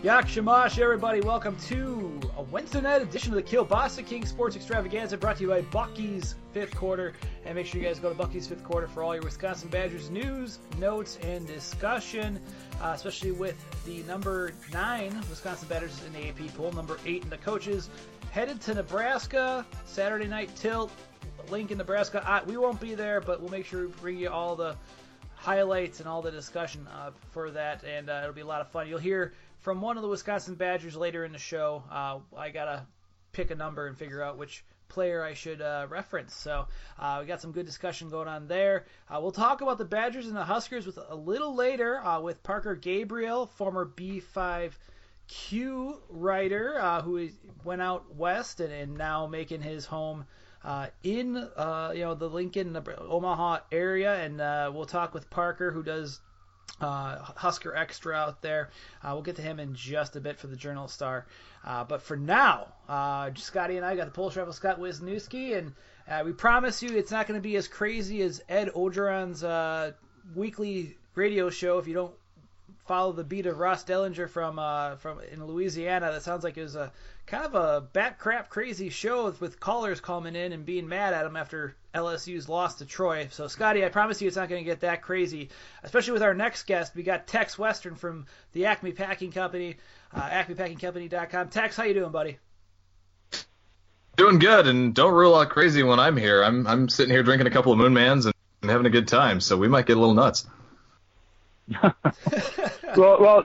Yak Shamash, everybody. Welcome to a Wednesday night edition of the Kielbasa King Sports Extravaganza brought to you by Bucky's Fifth Quarter. And make sure you guys go to Bucky's Fifth Quarter for all your Wisconsin Badgers news, notes, and discussion, uh, especially with the number nine Wisconsin Badgers in the AP poll, number eight in the coaches. Headed to Nebraska, Saturday night tilt, Lincoln, Nebraska. I, we won't be there, but we'll make sure we bring you all the highlights and all the discussion uh, for that, and uh, it'll be a lot of fun. You'll hear from one of the Wisconsin Badgers later in the show. Uh, I gotta pick a number and figure out which player I should uh, reference. So uh, we got some good discussion going on there. Uh, we'll talk about the Badgers and the Huskers with a little later uh, with Parker Gabriel, former B5Q writer uh, who went out west and, and now making his home. Uh, in you know the Lincoln Omaha area, and we'll talk with Parker who does uh, Husker Extra out there. Uh, we'll get to him in just a bit for the Journal Star. Uh, but for now, uh, Scotty and I got the Polish Rifle Scott Wisniewski, and uh, we promise you it's not going to be as crazy as Ed Orgeron's uh, weekly radio show if you don't follow the beat of Ross Dellenger from from in Louisiana. That sounds like it was a kind of a bat crap crazy show with callers coming in and being mad at him after LSU's lost to Troy. So Scotty, I promise you it's not going to get that crazy. Especially with our next guest, we got Tex Western from the Acme Packing Company, uh, AcmePackingCompany.com. Tex, how you doing, buddy? Doing good, and don't rule out crazy when I'm here. I'm I'm sitting here drinking a couple of Moon Mans and having a good time, so we might get a little nuts. well, well,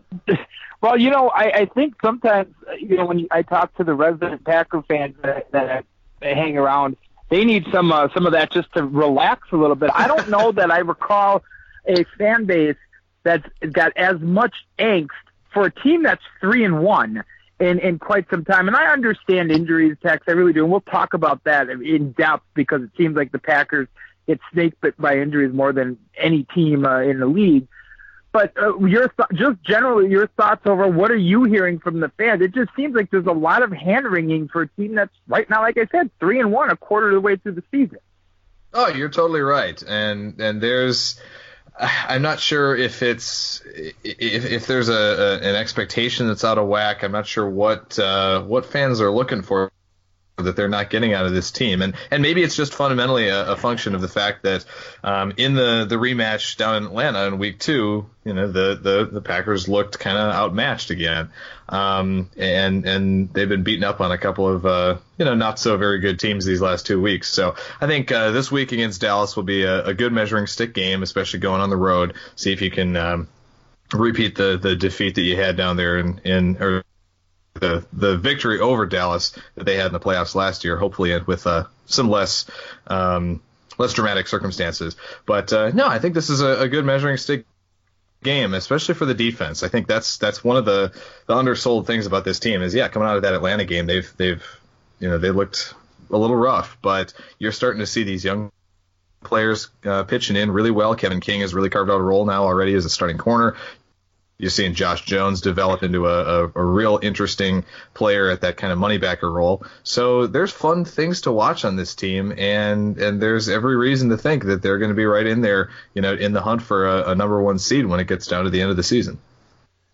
well, you know, I, I think sometimes, you know, when I talk to the resident Packer fans that, that I hang around, they need some uh, some of that just to relax a little bit. I don't know that I recall a fan base that's got as much angst for a team that's three and one in in quite some time. And I understand injuries, Tex. I really do. And we'll talk about that in depth because it seems like the Packers get snake bit by injuries more than any team uh, in the league. But uh, your th- just generally your thoughts over what are you hearing from the fans? It just seems like there's a lot of hand wringing for a team that's right now, like I said, three and one, a quarter of the way through the season. Oh, you're totally right, and and there's. I'm not sure if it's if, if there's a, a, an expectation that's out of whack. I'm not sure what uh, what fans are looking for that they're not getting out of this team. And and maybe it's just fundamentally a, a function of the fact that um, in the the rematch down in Atlanta in week two, you know, the the, the Packers looked kind of outmatched again, um, and and they've been beaten up on a couple of uh, you know not so very good teams these last two weeks. So I think uh, this week against Dallas will be a, a, good measuring stick game, especially going on the road. See if you can. Um, repeat the, the defeat that you had down there in, in the the victory over Dallas that they had in the playoffs last year, hopefully with uh, some less um, less dramatic circumstances. But uh, no, I think this is a, a, good measuring stick game, especially for the defense. I think that's that's one of the, the undersold things about this team is yeah, coming out of that Atlanta game, they've they've you know they looked a little rough, but you're starting to see these young players uh, pitching in really well. Kevin King has really carved out a role now already as a starting corner. You're seeing Josh Jones develop into a, a, a, real interesting player at that kind of moneybacker role. So there's fun things to watch on this team, and and there's every reason to think that they're going to be right in there, you know, in the hunt for a, a number one seed when it gets down to the end of the season.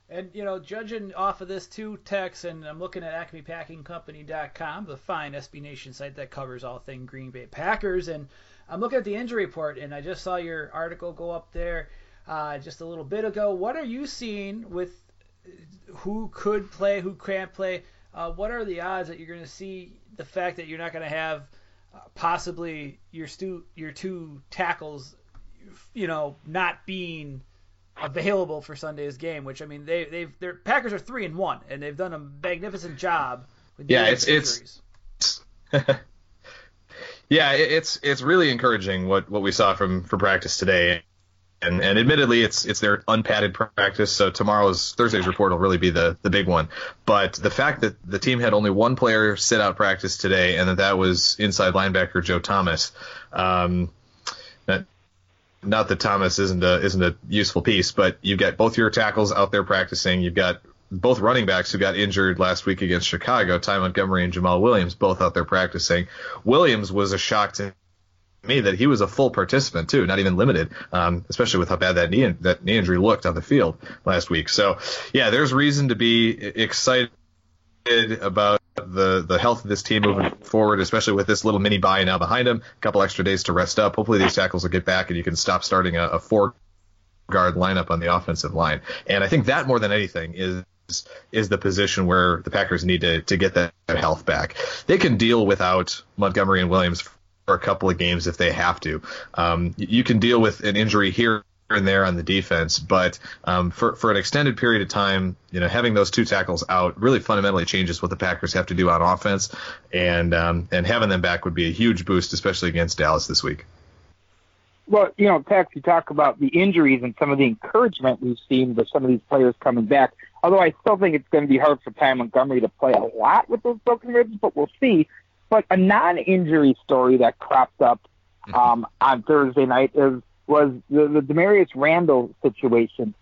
And you know, judging off of this too, Tex, and I'm looking at AcmePackingCompany.com, the fine SB Nation site that covers all thing Green Bay Packers, and I'm looking at the injury report, and I just saw your article go up there uh, just a little bit ago. What are you seeing with who could play, who can't play? Uh, what are the odds that you're going to see the fact that you're not going to have uh, possibly your stu- your two tackles, you know, not being available for Sunday's game? Which I mean, they they've their Packers are three and one, and they've done a magnificent job. With yeah, it's injuries. it's. yeah, it's it's really encouraging what, what we saw from from practice today, and, and admittedly, it's it's their unpadded practice. So tomorrow's Thursday's report will really be the the big one. But the fact that the team had only one player sit out practice today, and that that was inside linebacker Joe Thomas. Um, that, not that Thomas isn't a isn't a useful piece, but you've got both your tackles out there practicing. You've got both running backs who got injured last week against Chicago, Ty Montgomery and Jamaal Williams, both out there practicing. Williams was a shock to me that he was a full participant too, not even limited, um, especially with how bad that knee that knee injury looked on the field last week. So yeah, there's reason to be excited about the the health of this team moving forward, especially with this little mini bye now behind him. A couple extra days to rest up. Hopefully these tackles will get back and you can stop starting a, a four guard lineup on the offensive line. And I think that more than anything is is the position where the Packers need to, to get that health back. They can deal without Montgomery and Williams a couple of games if they have to. Um, you can deal with an injury here and there on the defense, but um, for for an extended period of time, you know, having those two tackles out really fundamentally changes what the Packers have to do on offense, and um, and having them back would be a huge boost, especially against Dallas this week. Well, you know, Tex, you talk about the injuries and some of the encouragement we've seen with some of these players coming back. Although I still think it's going to be hard for Ty Montgomery to play a lot with those broken ribs, but we'll see. But a non-injury story that cropped up mm-hmm. um, on Thursday night is was the, the Damarious Randall situation.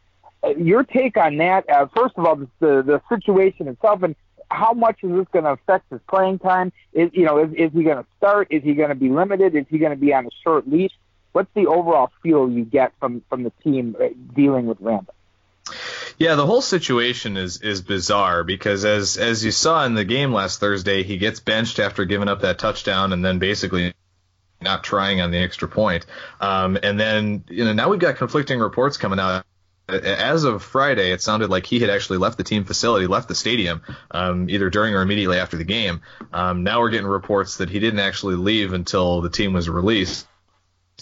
Uh, your take on that? Uh, first of all, the the situation itself, and how much is this going to affect his playing time? Is you know, is, is he going to start? Is he going to be limited? Is he going to be on a short leash? What's the overall feel you get from from the team uh, dealing with Randall? Yeah, the whole situation is is bizarre because as as you saw in the game last Thursday, he gets benched after giving up that touchdown and then basically not trying on the extra point. Um, and then you know now we've got conflicting reports coming out. As of Friday, it sounded like he had actually left the team facility, left the stadium, um, either during or immediately after the game. Um, now we're getting reports that he didn't actually leave until the team was released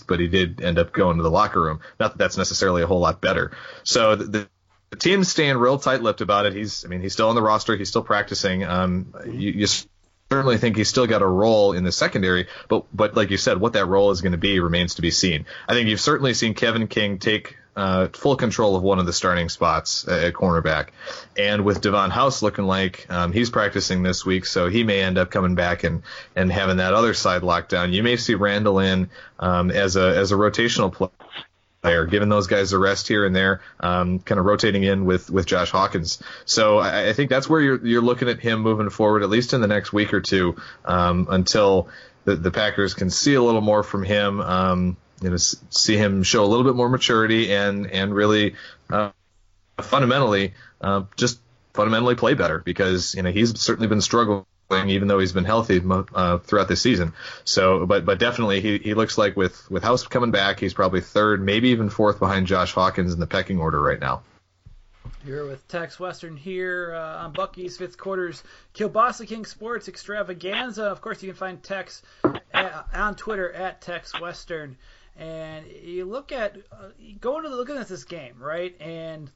but he did end up going to the locker room. Not that that's necessarily a whole lot better. So the, the team's staying real tight-lipped about it. He's, I mean, he's still on the roster. He's still practicing. Um, you, you certainly think he's still got a role in the secondary, but but like you said, what that role is going to be remains to be seen. I think you've certainly seen Kevin King take uh, full control of one of the starting spots at cornerback, and with Davon House looking like um, he's practicing this week, so he may end up coming back and and having that other side locked down. You may see Randall in um, as a as a rotational player player, giving those guys a rest here and there, um, kind of rotating in with, with Josh Hawkins. So I, I, think that's where you're you're looking at him moving forward, at least in the next week or two, um, until the, the Packers can see a little more from him. Um, you know, see him show a little bit more maturity and and really uh, fundamentally uh, just fundamentally play better because you know he's certainly been struggling even though he's been healthy uh, throughout this season. So, but but definitely he, he looks like with with House coming back, he's probably third, maybe even fourth behind Josh Hawkins in the pecking order right now. Here with Tex Western here uh, on Bucky's fifth quarters Kielbasa King Sports Extravaganza. Of course, you can find Tex at, on Twitter at Tex Western. And you look at uh, going to looking at this game, right? And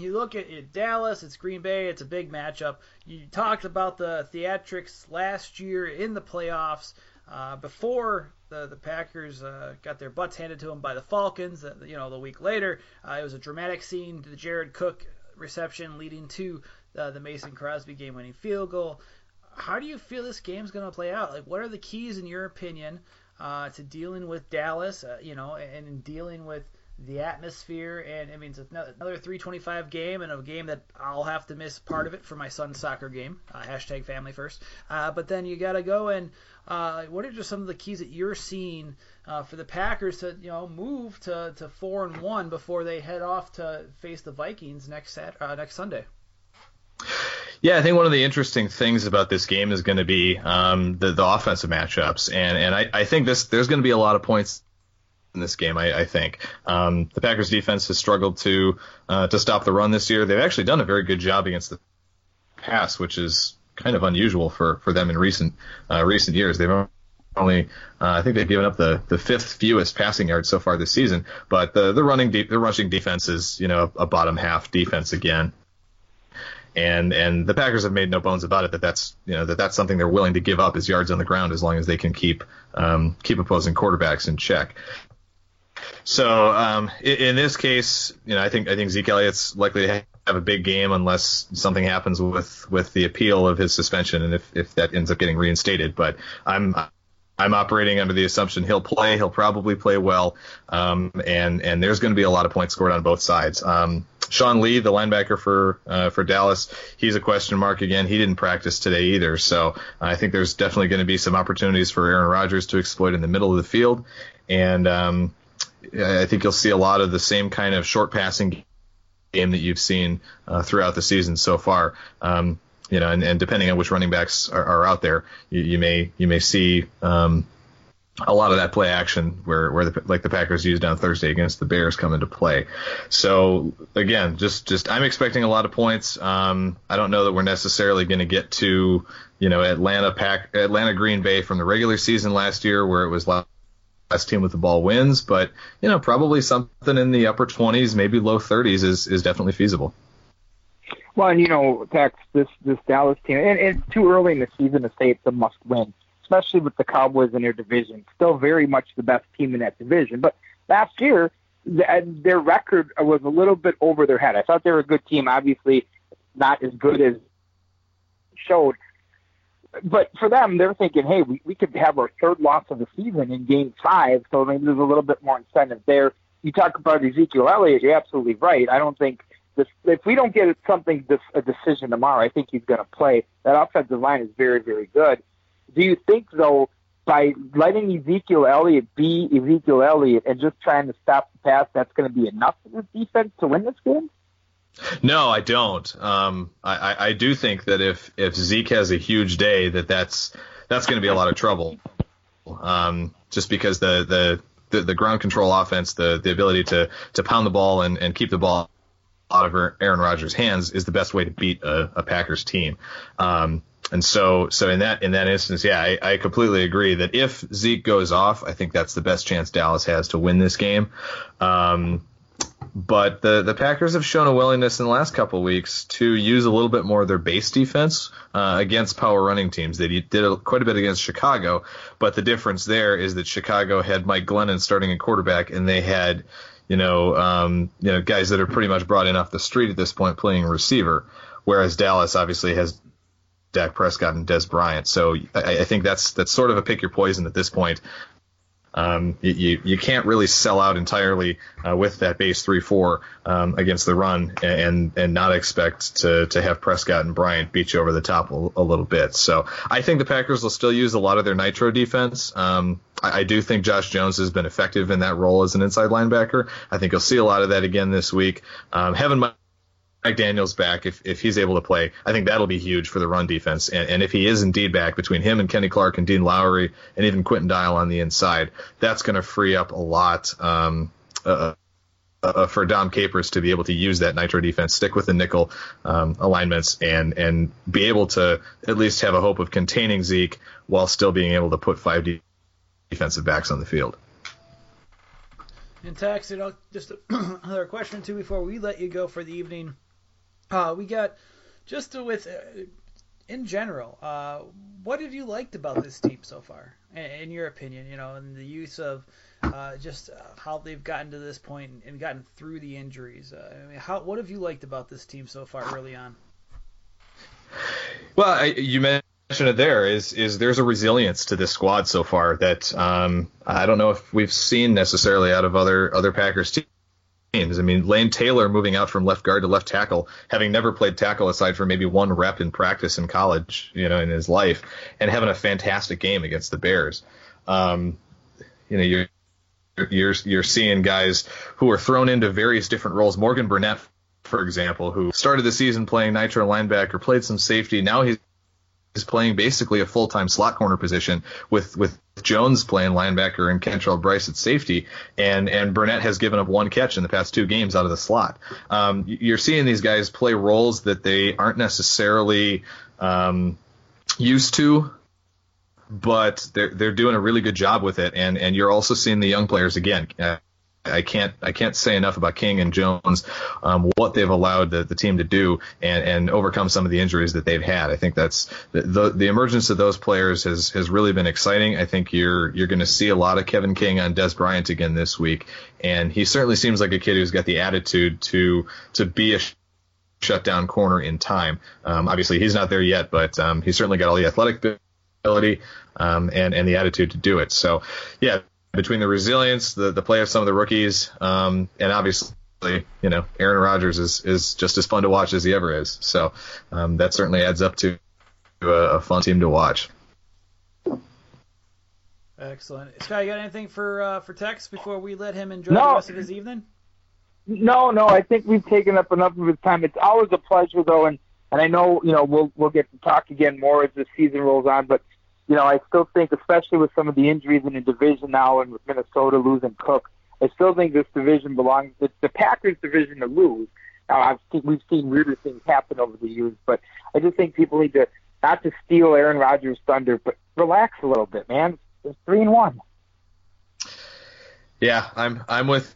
you look at it, Dallas, it's Green Bay, it's a big matchup. You talked about the theatrics last year in the playoffs uh, before the the Packers uh, got their butts handed to them by the Falcons. Uh, you know, the week later, uh, it was a dramatic scene, the Jared Cook reception leading to uh, the Mason Crosby game-winning field goal. How do you feel this game's going to play out? Like, what are the keys, in your opinion, uh, to dealing with Dallas? you know, and in dealing with the atmosphere, and I mean it's another 325 game and a game that I'll have to miss part of it for my son's soccer game. Uh, hashtag family first. Uh, but then you got to go and uh, what are just some of the keys that you're seeing uh, for the Packers to you know move to, to four and one before they head off to face the Vikings next Sat- uh, next Sunday? Yeah, I think one of the interesting things about this game is going to be um, the, the offensive matchups, and and I, I think this there's going to be a lot of points in this game. I, I think um, the Packers defense has struggled to uh, to stop the run this year. They've actually done a very good job against the pass, which is kind of unusual for, for them in recent uh, recent years. They've only uh, I think they've given up the, the fifth fewest passing yards so far this season, but the the running de- the rushing defense is you know a, a bottom half defense again and and the Packers have made no bones about it that that's you know that that's something they're willing to give up as yards on the ground as long as they can keep um, keep opposing quarterbacks in check. So um, in, in, this case, you know, I think I think Zeke Elliott's likely to have a big game unless something happens with with the appeal of his suspension, and if if that ends up getting reinstated. But I'm I'm operating under the assumption he'll play. He'll probably play well, um, and and there's going to be a lot of points scored on both sides. Um, Sean Lee, the linebacker for uh, for Dallas, he's a question mark again. He didn't practice today either, so I think there's definitely going to be some opportunities for Aaron Rodgers to exploit in the middle of the field, and um, I think you'll see a lot of the same kind of short passing game that you've seen uh, throughout the season so far. Um, you know, and, and, depending on which running backs are, are out there, you, you, may you may see um, a lot of that play action where where the, like the Packers used on Thursday against the Bears come into play. So again, just just I'm expecting a lot of points. Um, I don't know that we're necessarily going to get to you know Atlanta Pack Atlanta Green Bay from the regular season last year where it was team with the ball wins, but you know probably something in the upper 20s, maybe low 30s is is definitely feasible. Well, and you know, Tex, this this Dallas team, and it's too early in the season to say it's a must win especially with the Cowboys in their division. Still very much the best team in that division. But last year, uh, their record was a little bit over their head. I thought they were a good team. Obviously, not as good as showed. But for them, they're thinking, hey, we, we could have our third loss of the season in game five, so maybe there's a little bit more incentive there. You talk about Ezekiel Elliott, you're absolutely right. I don't think this, if we don't get something, this, a decision tomorrow, I think he's going to play. That offensive line is very, very good. Do you think though, by letting Ezekiel Elliott be Ezekiel Elliott and just trying to stop the pass, that's going to be enough for the defense to win this game? No, I don't. Um, I, I do think that if if Zeke has a huge day, that that's that's going to be a lot of trouble. Um, just because the, the the the ground control offense, the the ability to to pound the ball and, and keep the ball out of Aaron Rodgers' hands is the best way to beat a, a Packers team. Um, and so, so in that in that instance, yeah, I, I, completely agree that if Zeke goes off, I think that's the best chance Dallas has to win this game. Um, but the the Packers have shown a willingness in the last couple weeks to use a little bit more of their base defense uh, against power running teams. They did a, quite a bit against Chicago, but the difference there is that Chicago had Mike Glennon starting at quarterback, and they had you know um, you know guys that are pretty much brought in off the street at this point playing receiver. Whereas Dallas obviously has Dak Prescott and Dez Bryant. So I, I, think that's that's sort of a pick your poison at this point. Um, you, you can't really sell out entirely uh, with that base three four um, against the run and and not expect to to have Prescott and Bryant beat you over the top a, a little bit. So I think the Packers will still use a lot of their nitro defense. Um, I, I, do think Josh Jones has been effective in that role as an inside linebacker. I think you'll see a lot of that again this week. Um, Mike Daniels back, if, if he's able to play, I think that'll be huge for the run defense. And, and if he is indeed back between him and Kenny Clark and Dean Lowry and even Quinton Dial on the inside, that's going to free up a lot um, uh, uh, for Dom Capers to be able to use that nitro defense, stick with the nickel um, alignments, and and be able to at least have a hope of containing Zeke while still being able to put five defensive backs on the field. And Tex, you know, just another question too before we let you go for the evening. Uh, we got just with uh, in general, uh, what have you liked about this team so far, in, in your opinion? You know, and the use of uh, just uh, how they've gotten to this point and gotten through the injuries. Uh, I mean, how what have you liked about this team so far early on? Well, I, you mentioned it there is is there's a resilience to this squad so far that um, I don't know if we've seen necessarily out of other other Packers teams games. I mean, Lane Taylor moving out from left guard to left tackle, having never played tackle aside from maybe one rep in practice in college, you know, in his life, and having a fantastic game against the Bears. Um, you know, you're you're you're seeing guys who are thrown into various different roles. Morgan Burnett, for example, who started the season playing nitro linebacker, played some safety. Now he's playing basically a full time slot corner position with with Jones playing linebacker and Kentrell Brice at safety, and and Burnett has given up one catch in the past two games out of the slot. Um, you're seeing these guys play roles that they aren't necessarily um, used to. But they're they're doing a really good job with it, and and you're also seeing the young players again. Uh, I can't I can't say enough about King and Jones, um, what they've allowed the, the team to do and, and overcome some of the injuries that they've had. I think that's the, the, the emergence of those players has has really been exciting. I think you're you're going to see a lot of Kevin King on Dez Bryant again this week, and he certainly seems like a kid who's got the attitude to to be a shutdown corner in time. Um, obviously, he's not there yet, but um, he's certainly got all the athletic ability um, and and the attitude to do it. So, yeah, between the resilience, the, the play of some of the rookies, um, and obviously you know, Aaron Rodgers is is just as fun to watch as he ever is. So um, that certainly adds up to a, a fun team to watch. Excellent. Scott, you got anything for uh, for Tex before we let him enjoy No. the rest of his evening? No, no, I think we've taken up enough of his time. It's always a pleasure, though, and and I know you know we'll we'll get to talk again more as the season rolls on. But you know, I still think, especially with some of the injuries in the division now, and with Minnesota losing Cook, I still think this division belongs. It's the Packers' division to lose. Now, I've seen, we've seen weirder things happen over the years, but I just think people need to not to steal Aaron Rodgers' thunder, but relax a little bit, man. It's three and one. Yeah, I'm I'm with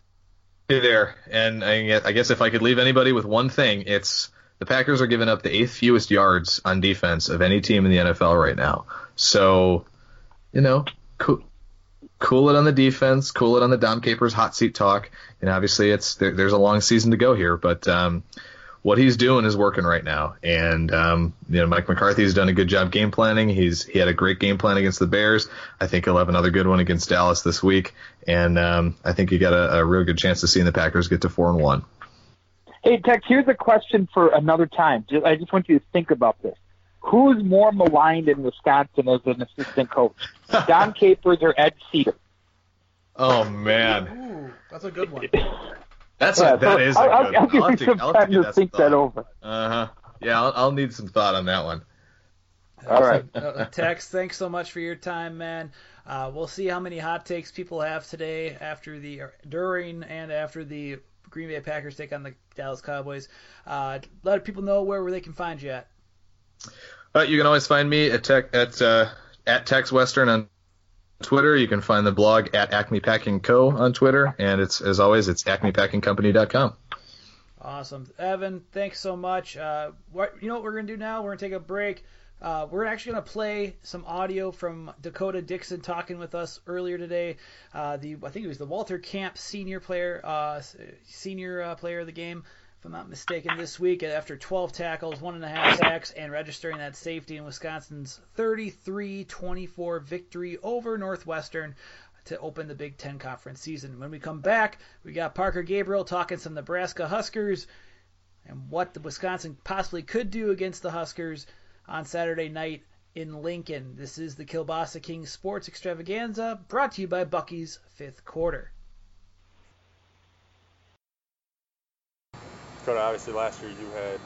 you there, and I guess- I guess if I could leave anybody with one thing, it's the Packers are giving up the eighth fewest yards on defense of any team in the NFL right now. So, you know, cool, cool it on the defense, cool it on the Dom Capers hot seat talk, and obviously it's there, there's a long season to go here, but um, what he's doing is working right now, and um, you know Mike McCarthy's done a good job game planning. He's he had a great game plan against the Bears. I think he'll have another good one against Dallas this week, and um, I think you got a, a real good chance to seeing the Packers get to four and one. Hey, Tex, here's a question for another time. I just want you to think about this. Who's more maligned in Wisconsin as an assistant coach, Dom Capers or Ed Cedar? Oh man, Ooh, that's a good one. that's Yeah, a, that so is a I'll, I'll- good. I'll give I'll you have to- some I'll time to think that thought. over. Uh huh. Yeah, I'll, I'll need some thought on that one. All right. Uh, Tex, thanks so much for your time, man. Uh, we'll see how many hot takes people have today after the during and after the Green Bay Packers take on the Dallas Cowboys. Uh, let people know where, where they can find you at. Uh, you can always find me at tech, at uh, at Tex Western on Twitter. You can find the blog at Acme Packing Co. on Twitter, and it's as always it's acmepackingcompany.com. Awesome, Evan. Thanks so much. Uh, what you know what we're gonna do now? We're gonna take a break. Uh, we're actually gonna play some audio from D'Cota Dixon talking with us earlier today. Uh, the I think it was the Walter Camp senior player, uh, senior uh, player of the game, if I'm not mistaken, this week after 12 tackles, one and a half sacks, and registering that safety in Wisconsin's 33-24 victory over Northwestern to open the Big Ten conference season. When we come back, we got Parker Gabriel talking some Nebraska Huskers and what the Wisconsin possibly could do against the Huskers on Saturday night in Lincoln. This is the Kielbasa King Sports Extravaganza brought to you by Bucky's Fifth Quarter. D'Cota, obviously last year you had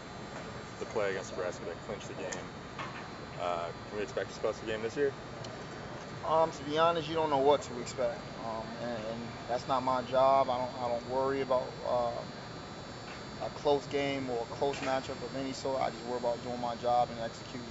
the play against Nebraska that clinched the game. Uh, can we expect a special game this year? Um, to be honest, you don't know what to expect, um, and, and that's not my job. I don't, I don't worry about uh, a close game or a close matchup of any sort. I just worry about doing my job and executing.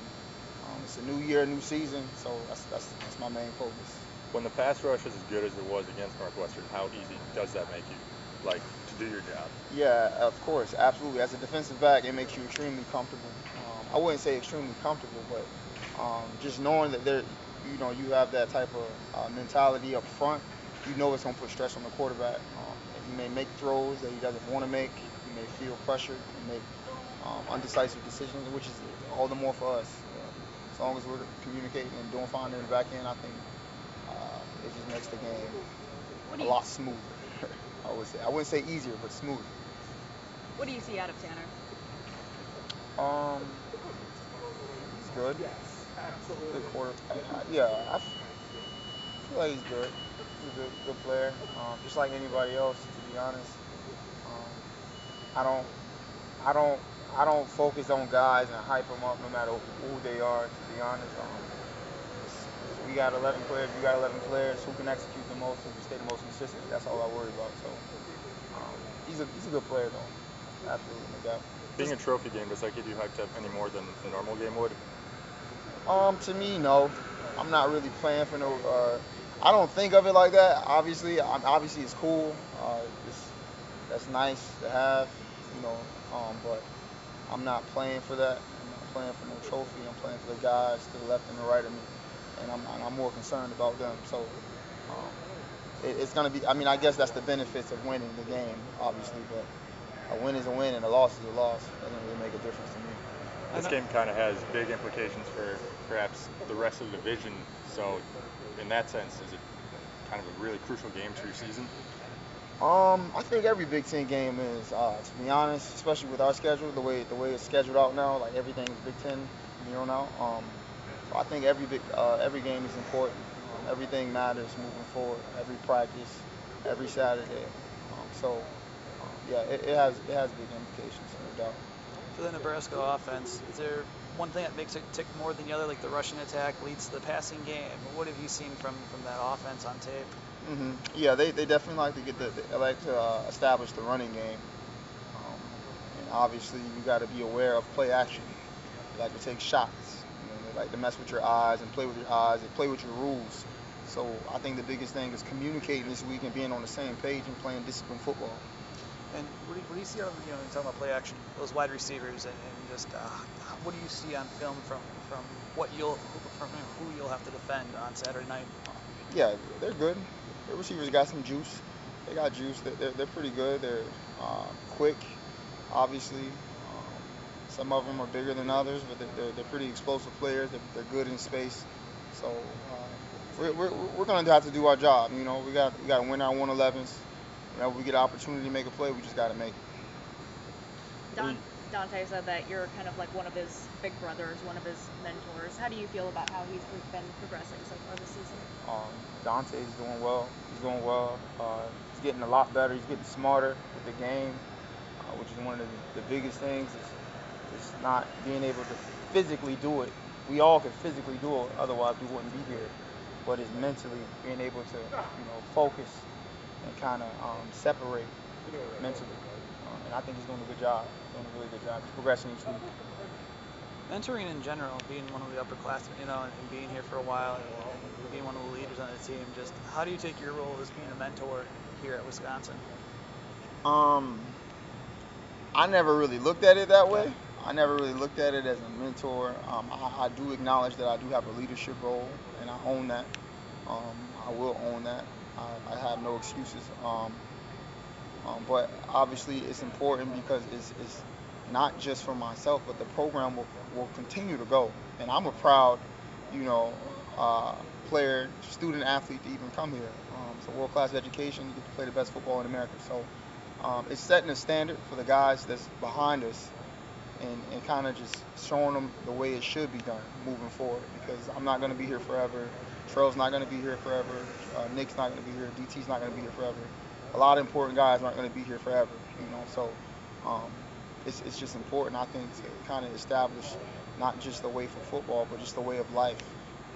Um, it's a new year, new season, so that's, that's, that's my main focus. When the pass rush is as good as it was against Northwestern, how easy does that make you, like, to do your job? Yeah, of course, absolutely. As a defensive back, it makes you extremely comfortable. Um, I wouldn't say extremely comfortable, but um, just knowing that there, you know, you have that type of uh, mentality up front, you know it's going to put stress on the quarterback. Um, he may make throws that he doesn't want to make. May feel pressured and make um, undecisive decisions, which is all the more for us. Uh, as long as we're communicating and doing fine in the back end, I think uh, it just makes the game a lot smoother. I would say. I wouldn't say easier, but smoother. what do you see out of Tanner? Um, he's good. Good quarter. I- I- yeah, I feel like he's good. He's a good, good player. Um, just like anybody else, to be honest. I don't, I don't, I don't focus on guys and hype them up no matter who they are. To be honest, um, it's- it's- we got 11 players. You got 11 players who can execute the most, who can stay the most consistent. That's all I worry about. So, um, he's a he's a good player though. Absolutely, no doubt. Being a trophy game, does that get you hyped up any more than a normal game would? Um, to me, no. I'm not really playing for no. Uh, I don't think of it like that. Obviously, I'm, obviously it's cool. Uh, it's, that's nice to have, you know. Um, but I'm not playing for that. I'm not playing for no trophy. I'm playing for the guys to the left and the right of me, and I'm, and I'm more concerned about them. So, um, it, it's gonna be. I mean, I guess that's the benefits of winning the game, obviously. But a win is a win, and a loss is a loss. It doesn't really make a difference to me. This game kind of has big implications for perhaps the rest of the division. So, in that sense, is it kind of a really crucial game to your season? Um, I think every Big Ten game is, uh, to be honest, especially with our schedule, the way the way it's scheduled out now, like everything is Big Ten, you know now. Um, so I think every big uh, every game is important. Um, everything matters moving forward. Every practice, every Saturday. Um, so um, yeah, it, it has it has big implications, no doubt. For the Nebraska offense, is there one thing that makes it tick more than the other, like the rushing attack leads to the passing game? What have you seen from from that offense on tape? Hmm Yeah, they, they definitely like to get the they like to uh, establish the running game. Um, and obviously, you got to be aware of play action. They like to take shots. You know, they like to mess with your eyes and play with your eyes. They play with your rules. So I think the biggest thing is communicating this week and being on the same page and playing disciplined football. And what do you, what do you see on you know you're talking about play action, those wide receivers, and, and just uh, what do you see on film from from what you'll from who you'll have to defend on Saturday night? Yeah, they're good. The receivers got some juice. They got juice. They're, they're, they're pretty good. They're uh, quick, obviously. Um, some of them are bigger than others, but they're, they're, they're pretty explosive players. They're, they're good in space. So uh, we're, we're, we're going to have to do our job. You know, we got we got to win our 111s. You know, we get an opportunity to make a play, we just got to make it. Don, Dante said that you're kind of like one of his big brothers, one of his mentors. How do you feel about how he's been progressing so far this season? Um, Dante's doing well. He's doing well. Uh, he's getting a lot better. He's getting smarter with the game, uh, which is one of the, the biggest things. Is not being able to physically do it. We all could physically do it, otherwise we wouldn't be here. But it's mentally being able to, you know, focus and kind of um, separate mentally. And I think he's doing a good job. Doing a really good job. He's progressing each week. Mentoring in general, being one of the upperclassmen, you know, and, and being here for a while, and, and being one of the leaders on the team, just how do you take your role as being a mentor here at Wisconsin? Um, I never really looked at it that way. I never really looked at it as a mentor. Um, I, I do acknowledge that I do have a leadership role, and I own that. Um, I will own that. I, I have no excuses. Um, um, but obviously, it's important because it's, it's not just for myself, but the program will, will continue to go. And I'm a proud, you know, uh, player, student athlete to even come here. Um, it's a world class education. You get to play the best football in America. So um, it's setting a standard for the guys that's behind us and, and kind of just showing them the way it should be done moving forward because I'm not going to be here forever. Trell's not going to be here forever. Uh, Nick's not going to be here. DT's not going to be here forever. A lot of important guys aren't going to be here forever, you know. So um, it's, it's just important, I think, to kind of establish not just the way for football, but just the way of life,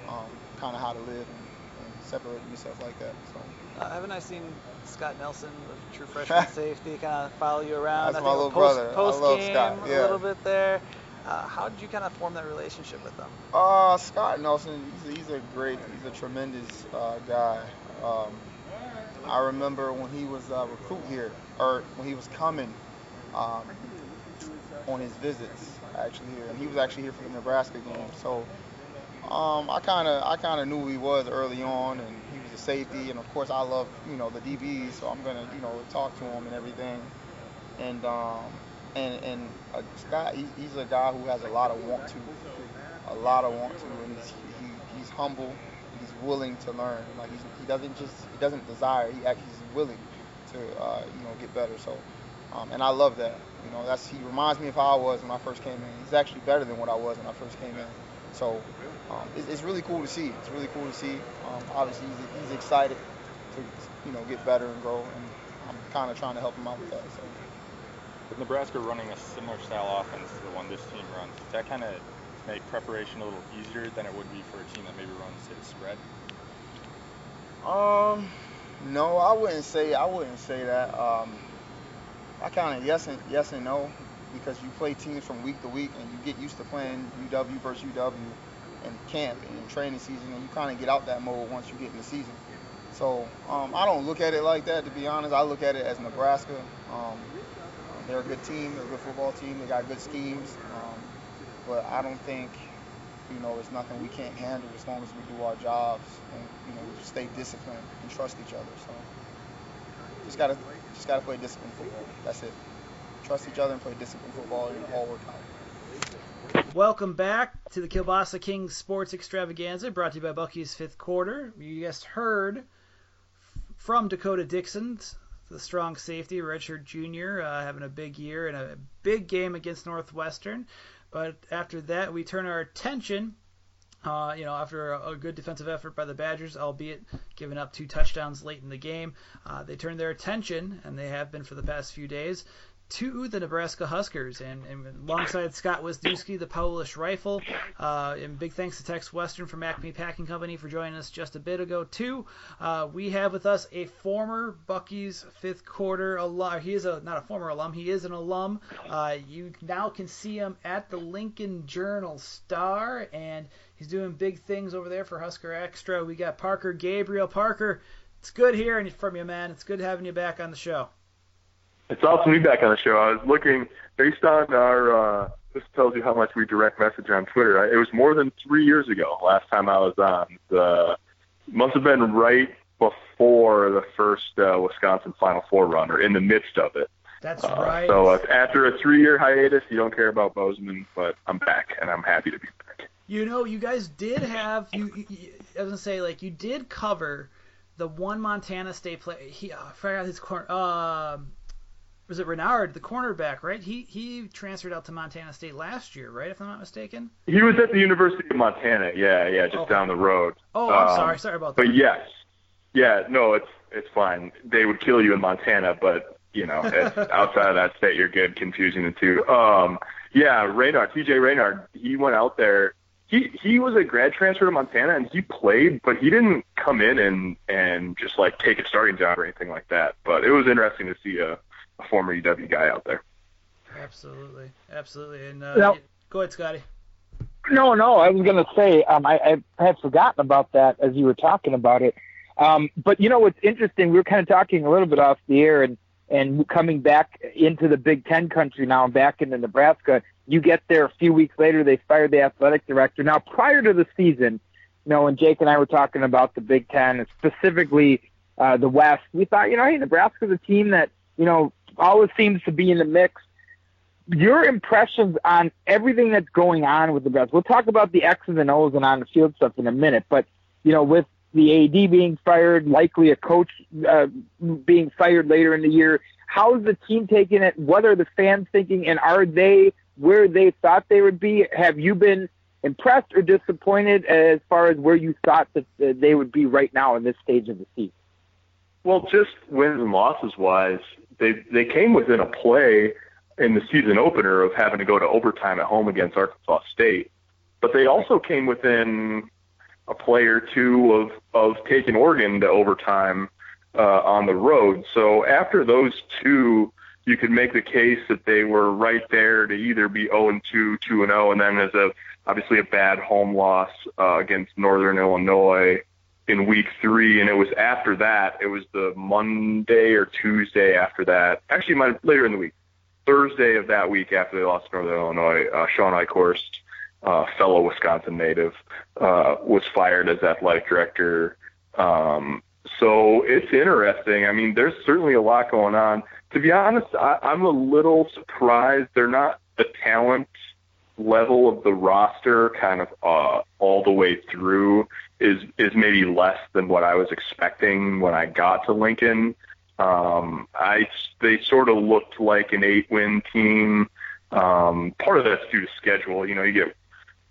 um, kind of how to live and, and separate yourself like that. So. Uh, haven't I seen Scott Nelson, the true freshman safety, kind of follow you around? That's I my little post, brother. I love game, Scott, a little bit there. Uh, how did you kind of form that relationship with them? Uh, Scott Nelson, he's a, he's a great, he's a tremendous uh, guy. Um, I remember when he was a recruit here, or when he was coming um, on his visits actually here, and he was actually here for the Nebraska game. So um, I kind of, I kind of knew who he was early on, and he was a safety, and of course I love, you know, the DBs, so I'm gonna, you know, talk to him and everything. And um, and and uh, Scott, he, he's a guy who has a lot of want to, a lot of want to, and he's he, he's humble, he's willing to learn. Like he doesn't just he doesn't desire, he act, he's willing to uh, you know get better. So, um, and I love that. You know, that's he reminds me of how I was when I first came in. He's actually better than what I was when I first came in. So, um, it's, it's really cool to see. It's really cool to see. Um, obviously, he's, he's excited to you know get better and grow, and I'm kind of trying to help him out with that. So. With Nebraska running a similar style offense to the one this team runs, that kind of make preparation a little easier than it would be for a team that maybe runs the spread? Um, no, I wouldn't say I wouldn't say that. Um, I kind of yes and yes and no because you play teams from week to week and you get used to playing UW versus UW in camp and in training season and you kind of get out that mode once you get in the season. So um, I don't look at it like that to be honest. I look at it as Nebraska. Um, they're a good team. They're a good football team. They got good schemes. Um, but I don't think, you know, it's nothing we can't handle as long as we do our jobs and you know stay disciplined and trust each other. So just gotta just gotta play disciplined football. That's it. Trust each other and play disciplined football and all work out. Welcome back to the Kielbasa Kings Sports Extravaganza, brought to you by Bucky's Fifth Quarter. You just heard from D'Cota Dixon the strong safety, Richard Jr., uh, having a big year and a big game against Northwestern. But after that, we turn our attention uh, you know, after a, a, good defensive effort by the Badgers, albeit giving up two touchdowns late in the game, uh, they turn their attention, and they have been for the past few days, to the Nebraska Huskers. And, and alongside Scott Wisniewski, the Polish Rifle. Uh, and big thanks to Tex Western from Acme Packing Company for joining us just a bit ago, too. Uh, we have with us a former Bucky's fifth quarter alum. He is a not a former alum, he is an alum. Uh, you now can see him at the Lincoln Journal Star, and he's doing big things over there for Husker Extra. We got Parker Gabriel. Parker, it's good hearing from you, man. It's good having you back on the show. It's awesome to be back on the show. I was looking based on our. Uh, this tells you how much we direct message on Twitter. It was more than three years ago last time I was on. The must have been right before the first uh, Wisconsin Final Four run, or in the midst of it. That's uh, right. So uh, after a three-year hiatus, you don't care about Bozeman, but I'm back and I'm happy to be back. You know, you guys did have you. you I was gonna say like you did cover the one Montana State play. He, I forgot his corner. Um, was it Renard, the cornerback, right? He he transferred out to Montana State last year, right? If I'm not mistaken. He was at the University of Montana. Yeah, yeah, just okay. down the road. Oh, I'm um, sorry. Sorry about that. But yes, yeah, no, it's it's fine. They would kill you in Montana, but you know, outside of that state, you're good. Confusing the two. Um, yeah, Raynard, T.J. Raynard, he went out there. He he was a grad transfer to Montana, and he played, but he didn't come in and and just like take a starting job or anything like that. But it was interesting to see a a former UW guy out there. Absolutely, absolutely. And uh, now, go ahead, Scotty. No, no, I was going to say um, I, I had forgotten about that as you were talking about it. Um, but you know what's interesting? We were kind of talking a little bit off the air, and and coming back into the Big Ten country now, and back into Nebraska. You get there a few weeks later, they fired the athletic director. Now, prior to the season, you know, when Jake and I were talking about the Big Ten, and specifically uh, the West, we thought, you know, hey, Nebraska's a team that, you know, always seems to be in the mix. Your impressions on everything that's going on with the Browns. We'll talk about the X's and O's and on the field stuff in a minute, but you know, with the AD being fired, likely a coach uh, being fired later in the year, how's the team taking it? What are the fans thinking, and are they where they thought they would be? Have you been impressed or disappointed as far as where you thought that they would be right now in this stage of the season? Well, just wins and losses wise, they they came within a play in the season opener of having to go to overtime at home against Arkansas State, but they also came within a play or two of of taking Oregon to overtime uh, on the road. So after those two, you could make the case that they were right there to either be 0 and 2, 2 and 0, and then as a obviously a bad home loss uh, against Northern Illinois in week three, and it was after that. It was the Monday or Tuesday after that. Actually, my, later in the week, Thursday of that week after they lost to Northern Illinois. Uh, Shawn Eichorst, uh, fellow Wisconsin native, uh, was fired as athletic director. Um, so it's interesting. I mean, there's certainly a lot going on. To be honest, I, I'm a little surprised they're not the talent level of the roster kind of uh, all the way through is is maybe less than what I was expecting when I got to Lincoln. Um, I they sort of looked like an eight win team. Um, part of that's due to schedule. You know, you get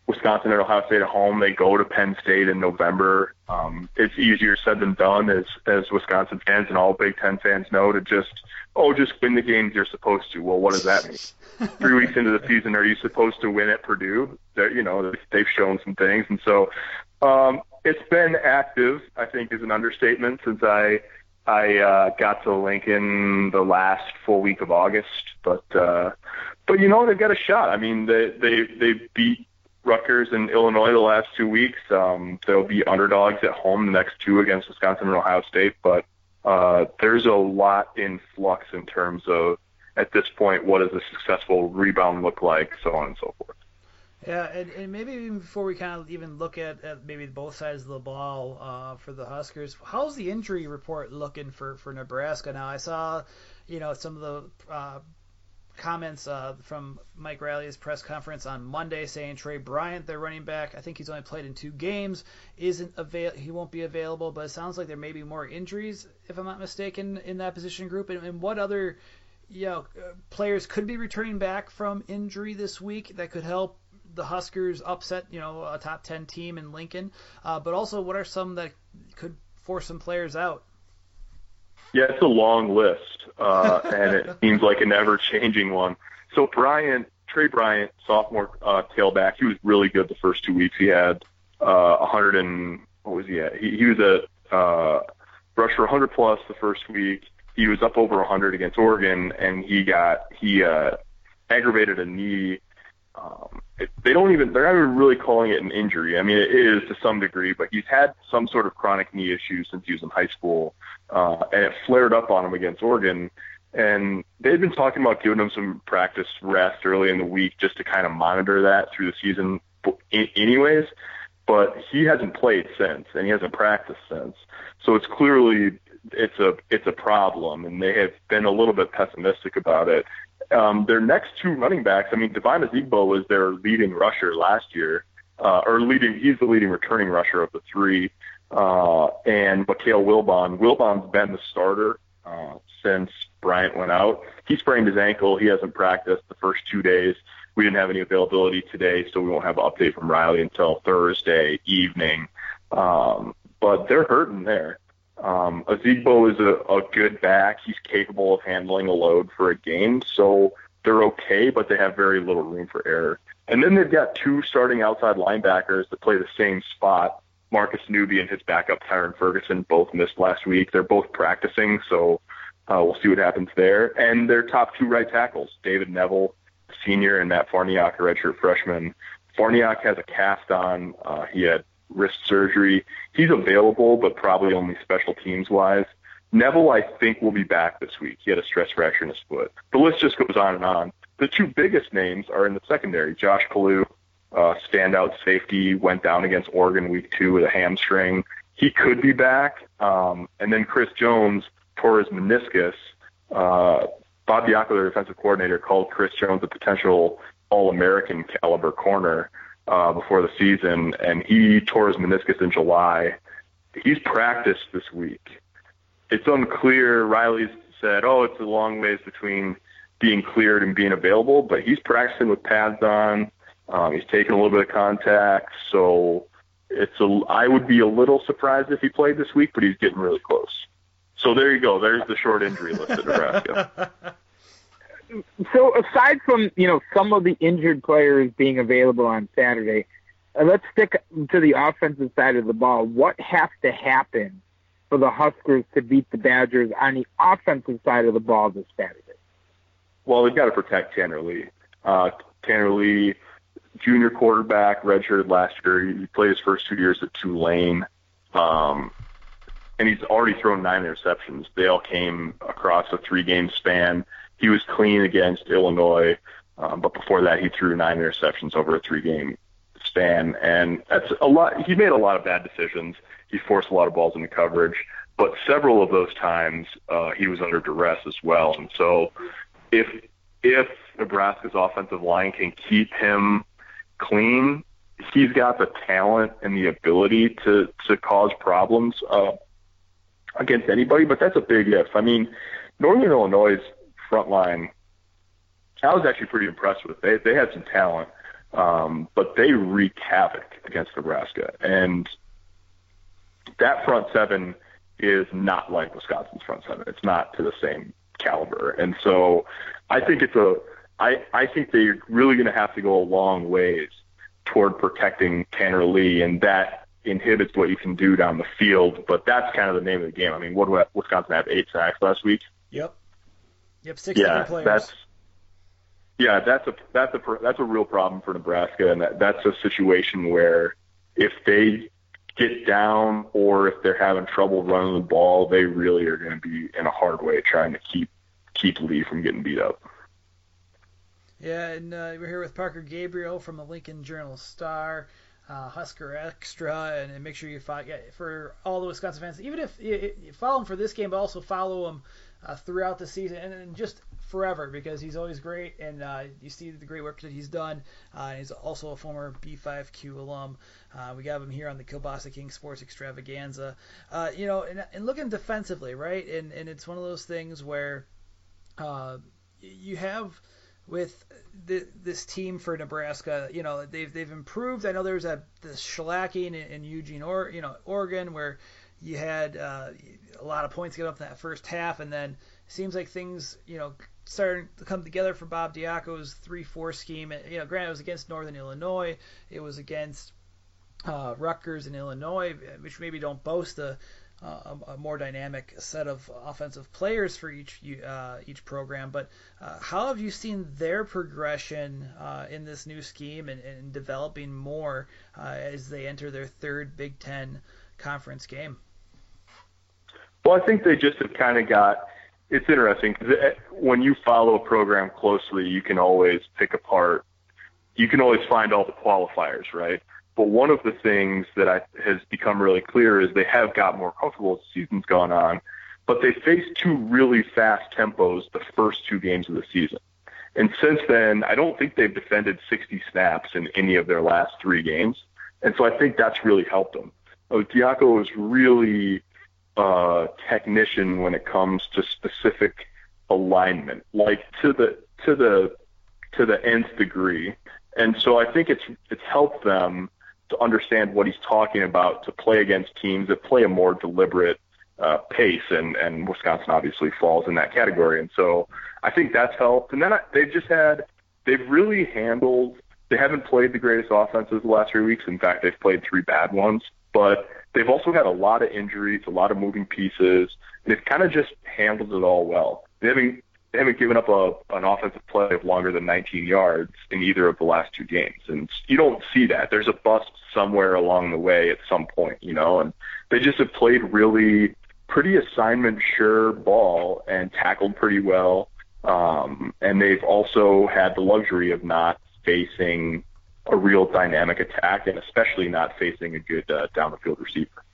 Wisconsin and Ohio State at home. They go to Penn State in November. Um, it's easier said than done, as as Wisconsin fans and all Big Ten fans know, to just oh, just win the games you're supposed to. Well, what does that mean? Three weeks into the season, are you supposed to win at Purdue? They're, you know, they've shown some things, and so um, it's been active. I think is an understatement since I I uh, got to Lincoln the last full week of August, but uh, but you know they've got a shot. I mean they they they beat Rutgers and Illinois the last two weeks. Um, they'll be underdogs at home the next two against Wisconsin and Ohio State, but uh, there's a lot in flux in terms of at this point what does a successful rebound look like, so on and so forth. Yeah, and, and maybe even before we kind of even look at, at maybe both sides of the ball uh, for the Huskers, how's the injury report looking for, for Nebraska now? I saw, you know, some of the uh, comments uh, from Mike Riley's press conference on Monday saying Tre Bryant, their running back, I think he's only played in two games, isn't avail he won't be available. But it sounds like there may be more injuries, if I'm not mistaken, in that position group. And, and what other you know, uh, players could be returning back from injury this week that could help the Huskers upset, you know, a top 10 team in Lincoln. Uh, but also, what are some that could force some players out? Yeah, it's a long list, uh, and it seems like an ever-changing one. So Bryant, Tre Bryant, sophomore uh, tailback, he was really good the first two weeks. He had uh, 100 and what was he at? He, he was a uh, rush for 100 plus the first week. He was up over 100 against Oregon, and he got he uh, aggravated a knee. Um, it, they don't even they're not even really calling it an injury. I mean, it is to some degree, but he's had some sort of chronic knee issue since he was in high school uh, and it flared up on him against Oregon. And they'd been talking about giving him some practice rest early in the week just to kind of monitor that through the season, anyways. But he hasn't played since, and he hasn't practiced since. So it's clearly it's a it's a problem, and they have been a little bit pessimistic about it. Um, their next two running backs, I mean, Devine Ozigbo was their leading rusher last year, uh, or leading. He's the leading returning rusher of the three uh, and Mikale Wilbon. Wilbon's been the starter uh, since Bryant went out. He sprained his ankle. He hasn't practiced the first two days. We didn't have any availability today, so we won't have an update from Riley until Thursday evening. Um, but they're hurting there. Um, Ozigbo is a, a good back. He's capable of handling a load for a game, so they're okay, but they have very little room for error. And then they've got two starting outside linebackers that play the same spot Marcus Newby and his backup Tyrin Ferguson both missed last week. They're both practicing, so uh, we'll see what happens there. And their top two right tackles, David Knevel, senior, and Matt Farniok, a redshirt freshman. Farniok has a cast on. Uh, he had wrist surgery. He's available, but probably only special teams wise. Knevel, I think, will be back this week. He had a stress fracture in his foot. The list just goes on and on. The two biggest names are in the secondary. Josh Kalu uh, standout safety, went down against Oregon week two with a hamstring. He could be back. Um, and then Chris Jones tore his meniscus. Uh, Bob Diaco, the defensive coordinator, called Chris Jones a potential All-American caliber corner uh, before the season, and he tore his meniscus in July. He's practiced this week. It's unclear. Riley's said, "Oh, it's a long ways between being cleared and being available," but he's practicing with pads on. Um, he's taken a little bit of contact, so it's a. I would be a little surprised if he played this week, but he's getting really close. So there you go. There's the short injury list at Nebraska. so aside from you know some of the injured players being available on Saturday, uh, let's stick to the offensive side of the ball. What has to happen for the Huskers to beat the Badgers on the offensive side of the ball this Saturday? Well, they've got to protect Tanner Lee. Uh, Tanner Lee junior quarterback, redshirted last year. He played his first two years at Tulane. Um, and he's already thrown nine interceptions. They all came across a three game span. He was clean against Illinois, um, but before that, he threw nine interceptions over a three game span. And that's a lot. He made a lot of bad decisions. He forced a lot of balls into coverage, but several of those times, uh, he was under duress as well. And so if, if Nebraska's offensive line can keep him clean, he's got the talent and the ability to to cause problems uh, against anybody. But that's a big if. I mean, Northern Illinois' front line, I was actually pretty impressed with. They they had some talent, um, but they wreaked havoc against Nebraska, and that front seven is not like Wisconsin's front seven. It's not to the same caliber, and so I think it's a I, I think they're really going to have to go a long ways toward protecting Tanner Lee, and that inhibits what you can do down the field. But that's kind of the name of the game. I mean, what did Wisconsin have eight sacks last week? Yep. Yep. Six yeah, players. That's, yeah, that's a that's a that's a real problem for Nebraska, and that, that's a situation where if they get down or if they're having trouble running the ball, they really are going to be in a hard way trying to keep keep Lee from getting beat up. Yeah, and uh, we're here with Parker Gabriel from the Lincoln Journal Star, uh, Husker Extra, and, and, make sure you follow yeah, for all the Wisconsin fans. Even if you, you follow him for this game, but also follow him uh, throughout the season, and, and, just forever because he's always great, and uh, you see the great work that he's done. Uh, he's also a former B5Q alum. Uh, we got him here on the Kielbasa King Sports Extravaganza. Uh, you know, and, and looking defensively, right? And and it's one of those things where uh, you have with the, this team for Nebraska, you know, they've they've improved. I know there was a the shellacking in, in Eugene or you know Oregon where you had uh, a lot of points get up in that first half, and then it seems like things you know starting to come together for Bob Diaco's three-four scheme. You know, granted it was against Northern Illinois, it was against uh, Rutgers in Illinois, which maybe don't boast a uh, a, more dynamic set of offensive players for each uh, each program. But uh, how have you seen their progression uh, in this new scheme and, and developing more uh, as they enter their third Big Ten conference game? Well, I think they just have kind of got. It's interesting because eh, when you follow a program closely, you can always pick apart. You can always find all the qualifiers, right? But one of the things that I, has become really clear is they have got more comfortable as the season's gone on, but they faced two really fast tempos the first two games of the season. And since then, I don't think they've defended 60 snaps in any of their last three games. And so I think that's really helped them. Oh, Diaco is really a technician when it comes to specific alignment, like to the to the to the nth degree. And so I think it's it's helped them to understand what he's talking about to play against teams that play a more deliberate uh, pace, and and Wisconsin obviously falls in that category. And so I think that's helped. And then I, they've just had they've really handled. They haven't played the greatest offenses the last three weeks. In fact, they've played three bad ones. But they've also had a lot of injuries, a lot of moving pieces, and they've kind of just handled it all well. They haven't they haven't given up a an offensive play of longer than 19 yards in either of the last two games, and you don't see that. There's a bust somewhere along the way at some point, you know, and they just have played really pretty assignment sure ball and tackled pretty well. Um, and they've also had the luxury of not facing a real dynamic attack and especially not facing a good uh, down the field receiver.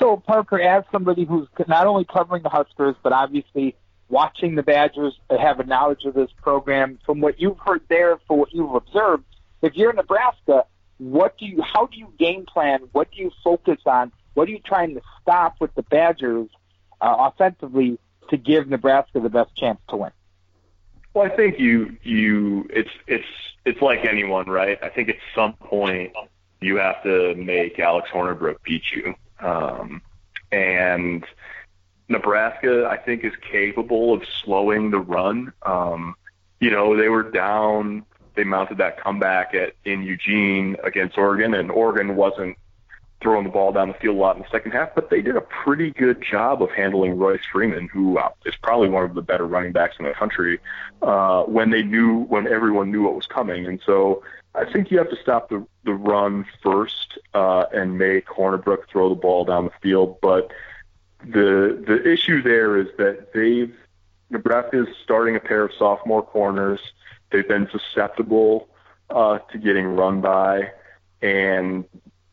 So Parker, as somebody who's not only covering the Huskers, but obviously watching the Badgers have a knowledge of this program, from what you've heard there, for what you've observed, if you're in Nebraska, what do you, how do you game plan? What do you focus on? What are you trying to stop with the Badgers uh, offensively to give Nebraska the best chance to win? Well, I think you you it's it's it's like anyone, right? I think at some point you have to make Alex Hornibrook beat you, um, and Nebraska, I think, is capable of slowing the run. Um, you know, they were down. They mounted that comeback at in Eugene against Oregon, and Oregon wasn't throwing the ball down the field a lot in the second half, but they did a pretty good job of handling Royce Freeman, who uh, probably one of the better running backs in the country, uh, when they knew, when everyone knew what was coming. And so I think you have to stop the, the run first uh, and make Hornibrook throw the ball down the field. But the the issue there is that they've Nebraska is starting a pair of sophomore corners. They've been susceptible uh, to getting run by, and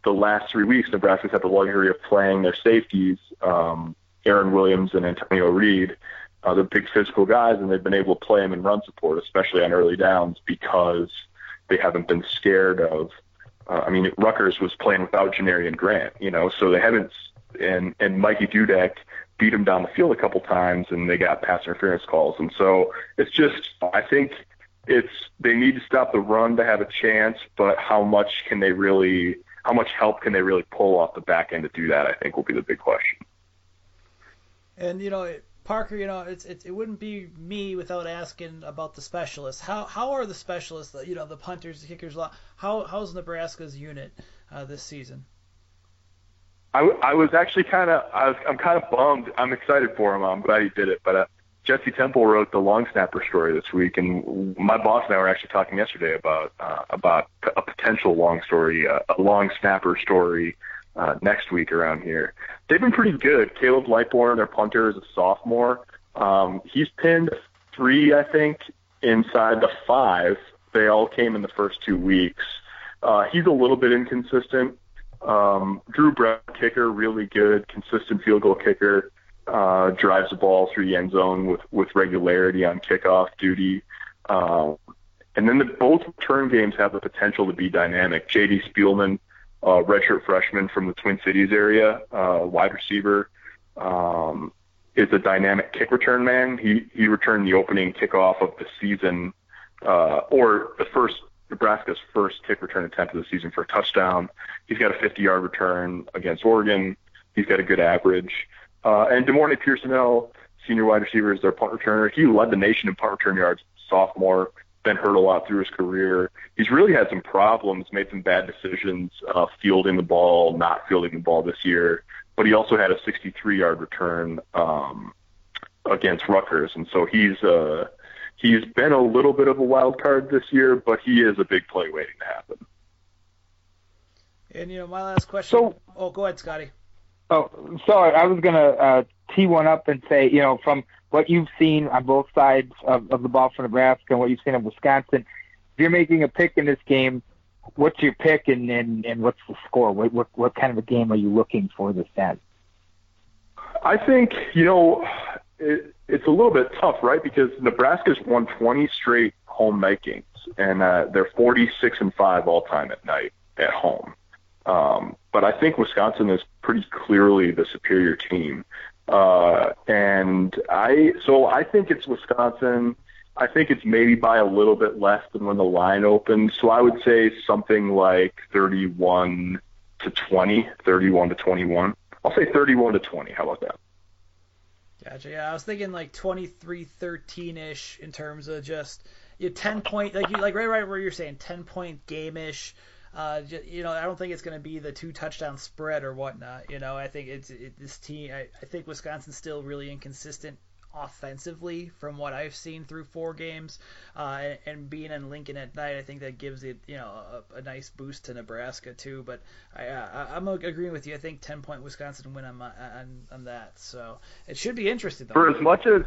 the last three weeks, Nebraska's had the luxury of playing their safeties, um, Aaron Williams and Antonio Reed. Uh, they're big physical guys, and they've been able to play them in run support, especially on early downs, because they haven't been scared of. Uh, I mean, Rutgers was playing without Janarion Grant, you know, so they haven't and and Mikey Dudek beat him down the field a couple times, and they got pass interference calls. And so it's just, I think it's they need to stop the run to have a chance, but how much can they really, how much help can they really pull off the back end to do that? I think will be the big question. And you know, Parker, you know, it's, it's it wouldn't be me without asking about the specialists. How how are the specialists? You know, the punters, the kickers. How how's Nebraska's unit uh, this season? I, I was actually kind of I was I'm kind of bummed. I'm excited for him. I'm glad he did it. But uh, Jesse Temple wrote the long snapper story this week, and my boss and I were actually talking yesterday about uh, about a potential long story, uh, a long snapper story uh, next week around here. They've been pretty good. Caleb Lightbourn, their punter, is a sophomore. Um, he's pinned three, I think, inside the five. They all came in the first two weeks. Uh, he's a little bit inconsistent. Um, Drew Brown, kicker, really good, consistent field goal kicker. Uh, drives the ball through the end zone with with regularity on kickoff duty. Um, and then the, both return games have the potential to be dynamic. J.D. Spielman, uh, redshirt freshman from the Twin Cities area, uh, wide receiver, um, is a dynamic kick return man. He he returned the opening kickoff of the season, uh, or the first Nebraska's first kick return attempt of the season for a touchdown. He's got a 50-yard return against Oregon. He's got a good average. Uh, and De'Mornay Pierson-El, senior wide receiver, is their punt returner. He led the nation in punt return yards sophomore been hurt a lot through his career. He's really had some problems, made some bad decisions, uh, fielding the ball, not fielding the ball this year. But he also had a 63-yard return um, against Rutgers, and so he's uh, he's been a little bit of a wild card this year, but he is a big play waiting to happen. And you know, my last question. So- oh, go ahead, Scotty. Oh, sorry. I was gonna uh, tee one up and say, you know, from what you've seen on both sides of, of the ball for Nebraska and what you've seen in Wisconsin, if you're making a pick in this game, what's your pick and and, and what's the score? What, what what kind of a game are you looking for this end? I think you know it, it's a little bit tough, right? Because Nebraska's won 20 straight home night games, and uh, they're 46 and five all time at night at home. Um, but I think Wisconsin is pretty clearly the superior team. Uh, and I, so I think it's Wisconsin. I think it's maybe by a little bit less than when the line opened. So I would say something like 31 to 20, 31 to 21. I'll say 31 to 20. How about that? Gotcha. Yeah, I was thinking like 23-13 ish in terms of just you know, 10 point like you like right right where you're saying 10 point game ish. Uh, ju- you know, I don't think it's going to be the two touchdown spread or whatnot. You know, I think it's it, this team. I, I think Wisconsin's still really inconsistent offensively from what I've seen through four games. Uh, and, and being in Lincoln at night, I think that gives it you know a, a nice boost to Nebraska too. But I, I I'm agreeing with you. I think 10 point Wisconsin win on, my, on on that. So it should be interesting though. For as much as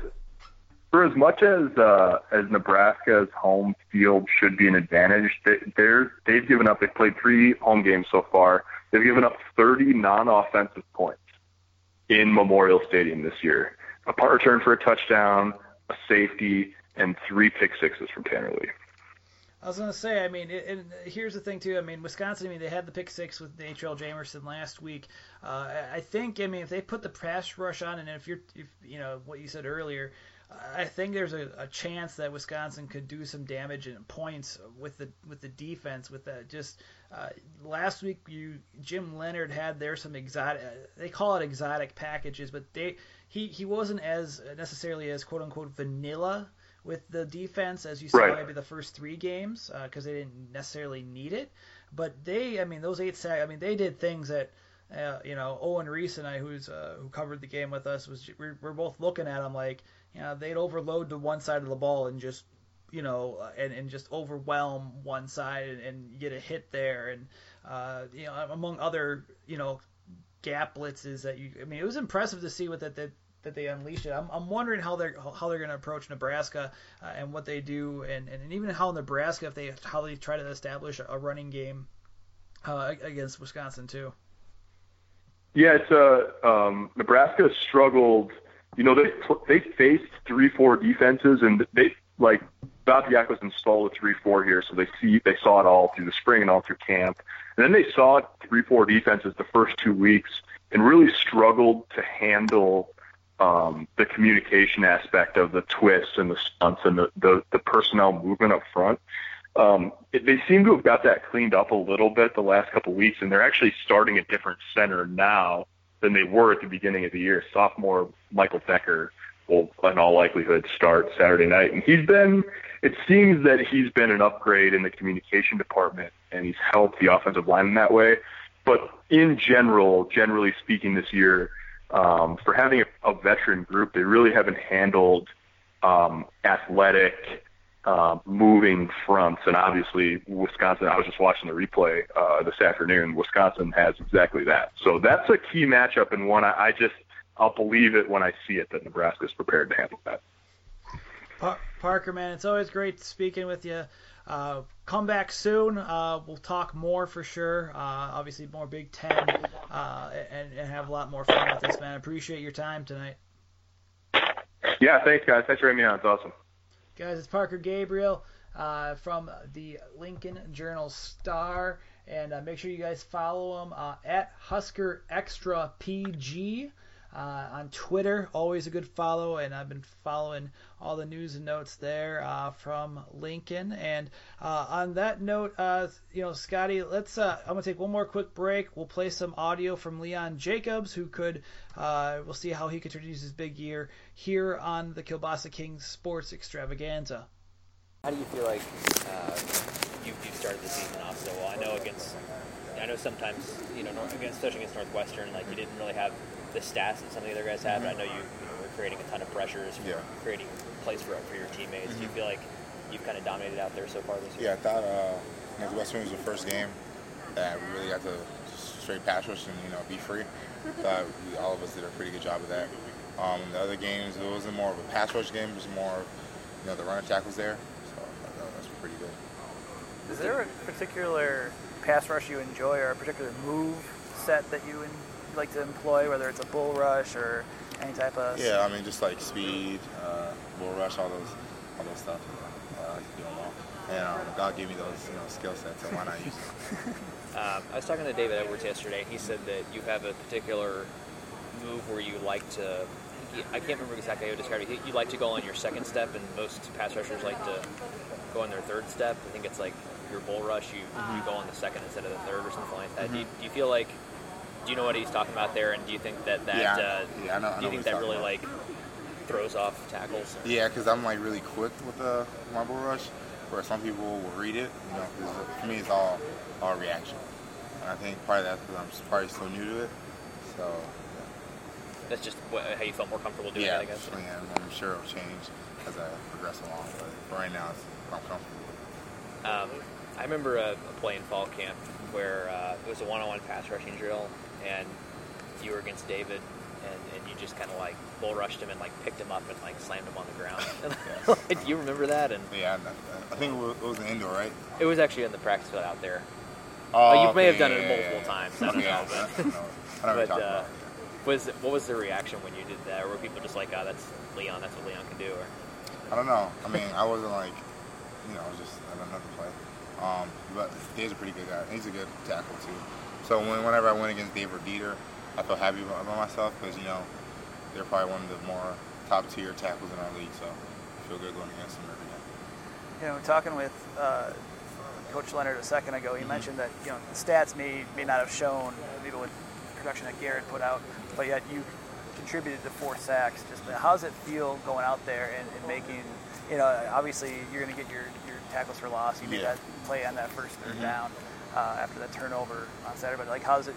for as much as uh, as Nebraska's home field should be an advantage, they, they're they've given up. They've played three home games so far. They've given up 30 non-offensive points in Memorial Stadium this year. A punt return for a touchdown, a safety, and three pick sixes from Tanner Lee. I was gonna say, I mean, and here's the thing too. I mean, Wisconsin. I mean, they had the pick six with H.L. Jamerson last week. Uh, I- I think. I mean, if they put the pass rush on, and if you're, if you know what you said earlier, I think there's a, a chance that Wisconsin could do some damage in points with the with the defense. With that, just uh, last week, you Jim Leonhard had there some exotic. They call it exotic packages, but they he he wasn't as necessarily as quote unquote vanilla with the defense as you saw Right. maybe the first three games because they didn't necessarily need it. But they, I mean, those eight sack, I mean, they did things that. Uh, you know, Owen Riese and I, who's uh, who covered the game with us, was we're, we're both looking at him like, you know, they'd overload the one side of the ball and just, you know, and, and just overwhelm one side and, and get a hit there, and uh, you know, among other, you know, gap blitzes that you. I mean, it was impressive to see what that that, that they unleashed it. I'm, I'm wondering how they're how they're going to approach Nebraska uh, and what they do, and, and even how Nebraska if they how they try to establish a running game uh, against Wisconsin too. Yeah, it's uh, um, Nebraska struggled. You know, they they faced three four defenses, and they like Diaco was installed a three four here, so they see they saw it all through the spring and all through camp, and then they saw three four defenses the first two weeks, and really struggled to handle um, the communication aspect of the twists and the stunts and the the, the personnel movement up front. Um, it, they seem to have got that cleaned up a little bit the last couple of weeks, and they're actually starting a different center now than they were at the beginning of the year. Sophomore Michael Decker will, in all likelihood, start Saturday night, and he's been. It seems that he's been an upgrade in the communication department, and he's helped the offensive line in that way. But in general, generally speaking, this year, um, for having a, a veteran group, they really haven't handled um, athletic uh, moving fronts. And obviously, Wisconsin, I was just watching the replay uh, this afternoon. Wisconsin has exactly that. So that's a key matchup and one I, I just, I'll believe it when I see it that Nebraska's prepared to handle that. Par- Parker, man, it's always great speaking with you. Uh, come back soon. Uh, we'll talk more for sure. Uh, obviously, more Big Ten, uh, and, and have a lot more fun with this, man. Appreciate your time tonight. Yeah, thanks guys. Thanks for having me on. It's awesome. Guys, it's Parker Gabriel uh, from the Lincoln Journal Star, and uh, make sure you guys follow him uh, at Husker Extra PG. Uh, on Twitter, always a good follow, and I've been following all the news and notes there uh, from Lincoln. And uh, on that note, uh, you know, Scotty, let's. Uh, I'm gonna take one more quick break. We'll play some audio from Leon Jacobs, who could. Uh, we'll see how he continues his big year here on the Kielbasa Kings Sports Extravaganza. How do you feel like you, you started the season off so well? I know against, I know sometimes you know, North, against, especially against Northwestern, like you didn't really have the stats that some of the other guys have. But I know you, you know, were creating a ton of pressures, Yeah. creating plays for for your teammates. Do you Mhm. feel like you've kind of dominated out there so far this year? Yeah, I thought uh, Northwestern was the first game that we really got to straight pass rush and you know be free. thought we, all of us did a pretty good job of that. Um, the other games, it wasn't more of a pass rush game. It was more, you know, the running tackles there. So I thought that was pretty good. Is there a particular pass rush you enjoy or a particular move set that you, in, like to employ, whether it's a bull rush or any type of. Yeah, I mean, just like speed, uh, bull rush, all those, all those stuff. Uh, I like to do them all. And um, God gave me those, you know, skill sets, so why not use them? Um, I was talking to David Edwards yesterday, and he said that you have a particular move where you like to. I can't remember exactly how you described it. You like to go on your second step, and most pass rushers like to go on their third step. I think it's like your bull rush. You you go on the second instead of the third, or something like that. Do, you, Mhm. do you feel like? Do you know what he's talking about there? And do you think that that? Yeah, uh, yeah, I know- do you think that really talking like throws off tackles? Yeah, because I'm like really quick with the marble rush, where some people will read it. You know, for me it's all all reaction. And I think part of that's because I'm probably still new to it. So That's just what, how you felt more comfortable doing yeah, it, I guess. yeah, I'm sure it'll change as I progress along. But for right now, it's, I'm comfortable. Um, I remember a, a play in fall camp where uh, it was a one-on-one pass rushing drill, and you were against David, and, and you just kind of like bull rushed him and like picked him up and like slammed him on the ground. Do you remember that? And Yeah, I, I think it was, an indoor, right? it was actually in the practice field out there. Oh, you may have done yeah, it yeah, multiple yeah. times. I don't know, but, I what but uh, about, was what was the reaction when you did that? Or were people just like, "Oh, that's Leon. That's what Leon can do"? Or I don't know. I mean, I wasn't like, you know, I was just I don't know to play. Um, but Dave's a pretty good guy. He's a good tackle too. So when, whenever I went against Dave or Deiter, I felt happy about, myself because you know they're probably one of the more top tier tackles in our league. So I feel good going against them every day. You know, talking with uh, Coach Leonhard a second ago, he Mhm. mentioned that you know the stats may may not have shown maybe what production that Garrett put out, but yet you contributed to four sacks. Just how does it feel going out there and, and making, you know, obviously you're going to get your tackles for loss. You made Yeah. that play on that first 3rd Mhm. down uh, after that turnover on Saturday. But like, how's it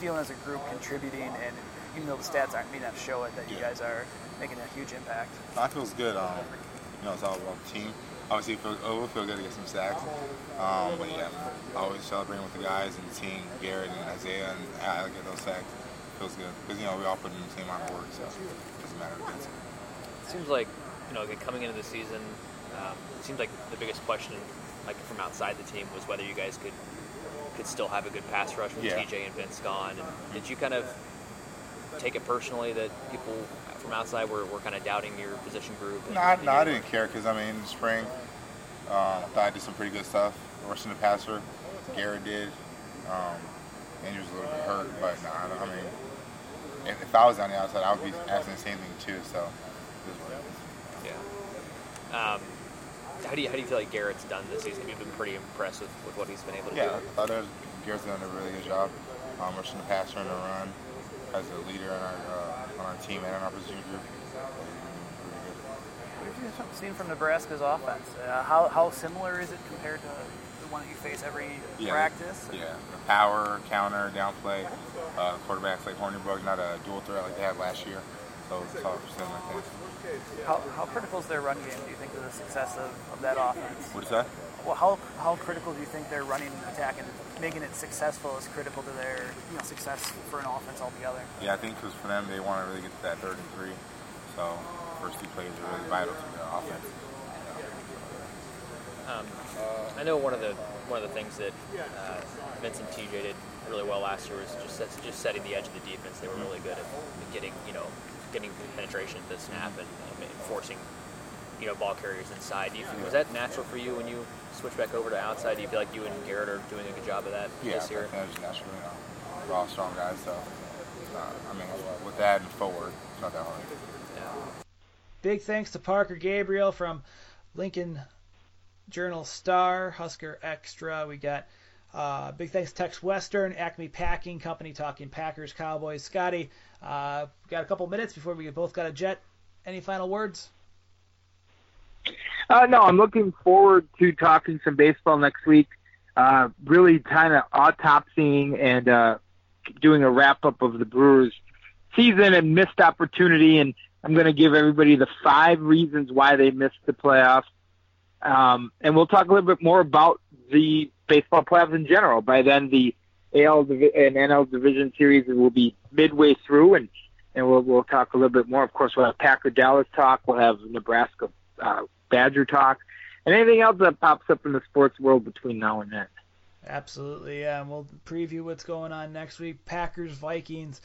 feeling as a group contributing and even though the stats aren't may not show it, that you Yeah. guys are making a huge impact. No, it feels good. Um, you know, it's all about the team. Obviously, it, feel, it will feel good to get some sacks. Um, but yeah, always celebrating with the guys and the team, Garrett and Isaiah and I get those sacks feels good because you know we all put in the same amount of work, so it doesn't matter it. it seems like you know, coming into the season, um, it seems like the biggest question, like from outside the team, was whether you guys could could still have a good pass rush with Yeah. TJ and Vince gone. And did you kind of take it personally that people from outside were, were kind of doubting your position group? No, I, no, I didn't care because I mean, in the spring, um, I thought I did some pretty good stuff. Rushing the passer, Garrett did. Um, Andrew was a little bit hurt, but no, I, don't- I mean, if, if I was on the outside, I would be asking the same thing too. So, it is what it is. Yeah. Um, how do you how do you feel like Garrett's done this season? You've been pretty impressed with, with what he's been able to Yeah, I do. thought that was, Garrett's done a really good job um, rushing the passer and the run as a leader in our, uh, on our team and in our position group. What have you seen from Nebraska's offense? Uh, how, how similar is it compared to the one that you face every Yeah, practice? Yeah, the power, counter, downplay. Uh, quarterbacks like Hornibrook, not a dual threat like they had last year. So it's all similar things. How, how critical is their run game, do you think, to the success of, of that offense? What is that? Well, how, how critical do you think their running attack and making it successful is critical to their you know, success for an offense altogether? Yeah, I think because for them, they want to really get to that third and three. So first two plays are really vital to their offense. Um, I know one of the one of the things that uh, Vince and TJ did really well last year was just set- just setting the edge of the defense. They were really good at getting you know getting penetration at the snap and, and forcing you know ball carriers inside. Do you, was that natural for you when you switch back over to outside? Do you feel like you and Garrett are doing a good job of that Yeah, this year? that was natural. You know, we're all strong guys, so uh, I mean, with that and forward, it's not that hard. Yeah. Big thanks to Parker Gabriel from Lincoln Journal Star, Husker Extra. We got uh, big thanks to Tex Western, Acme Packing Company, talking Packers, Cowboys. Scotty, uh, got a couple minutes before we both got a jet. Any final words? Uh, no, I'm looking forward to talking some baseball next week. Uh, really kind of autopsying and uh, doing a wrap up of the Brewers season and missed opportunity. And I'm going to give everybody the five reasons why they missed the playoffs. Um, and we'll talk a little bit more about the baseball playoffs in general. By then, the AL and NL division series will be midway through, and and we'll we'll talk a little bit more. Of course, we'll have Packer Dallas talk. We'll have Nebraska uh, Badger talk, and anything else that pops up in the sports world between now and then. Absolutely, yeah. And we'll preview what's going on next week. Packers, Vikings,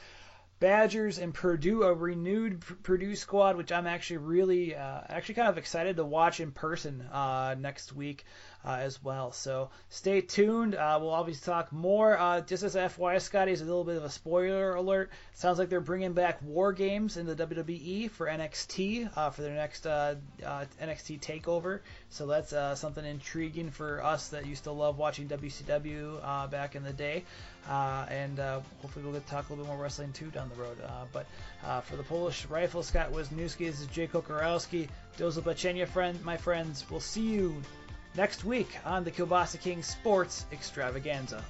Badgers, and Purdue, a renewed Purdue squad, which I'm actually really, uh, actually kind of excited to watch in person uh, next week uh, as well. So stay tuned. Uh, we'll obviously talk more. Uh, just as FYI, Scotty is a little bit of a spoiler alert. Sounds like they're bringing back War Games in the WWE for NXT uh, for their next uh, uh, NXT Takeover. So that's something intriguing for us that used to love watching WCW back in the day. And hopefully we'll get to talk a little bit more wrestling too down the road. But for the Polish Rifle, Scott Wisniewski, this is Jay Kokorowski. Doza Bachenia, friend, my friends. We'll see you next week on the Kielbasa King Sports Extravaganza.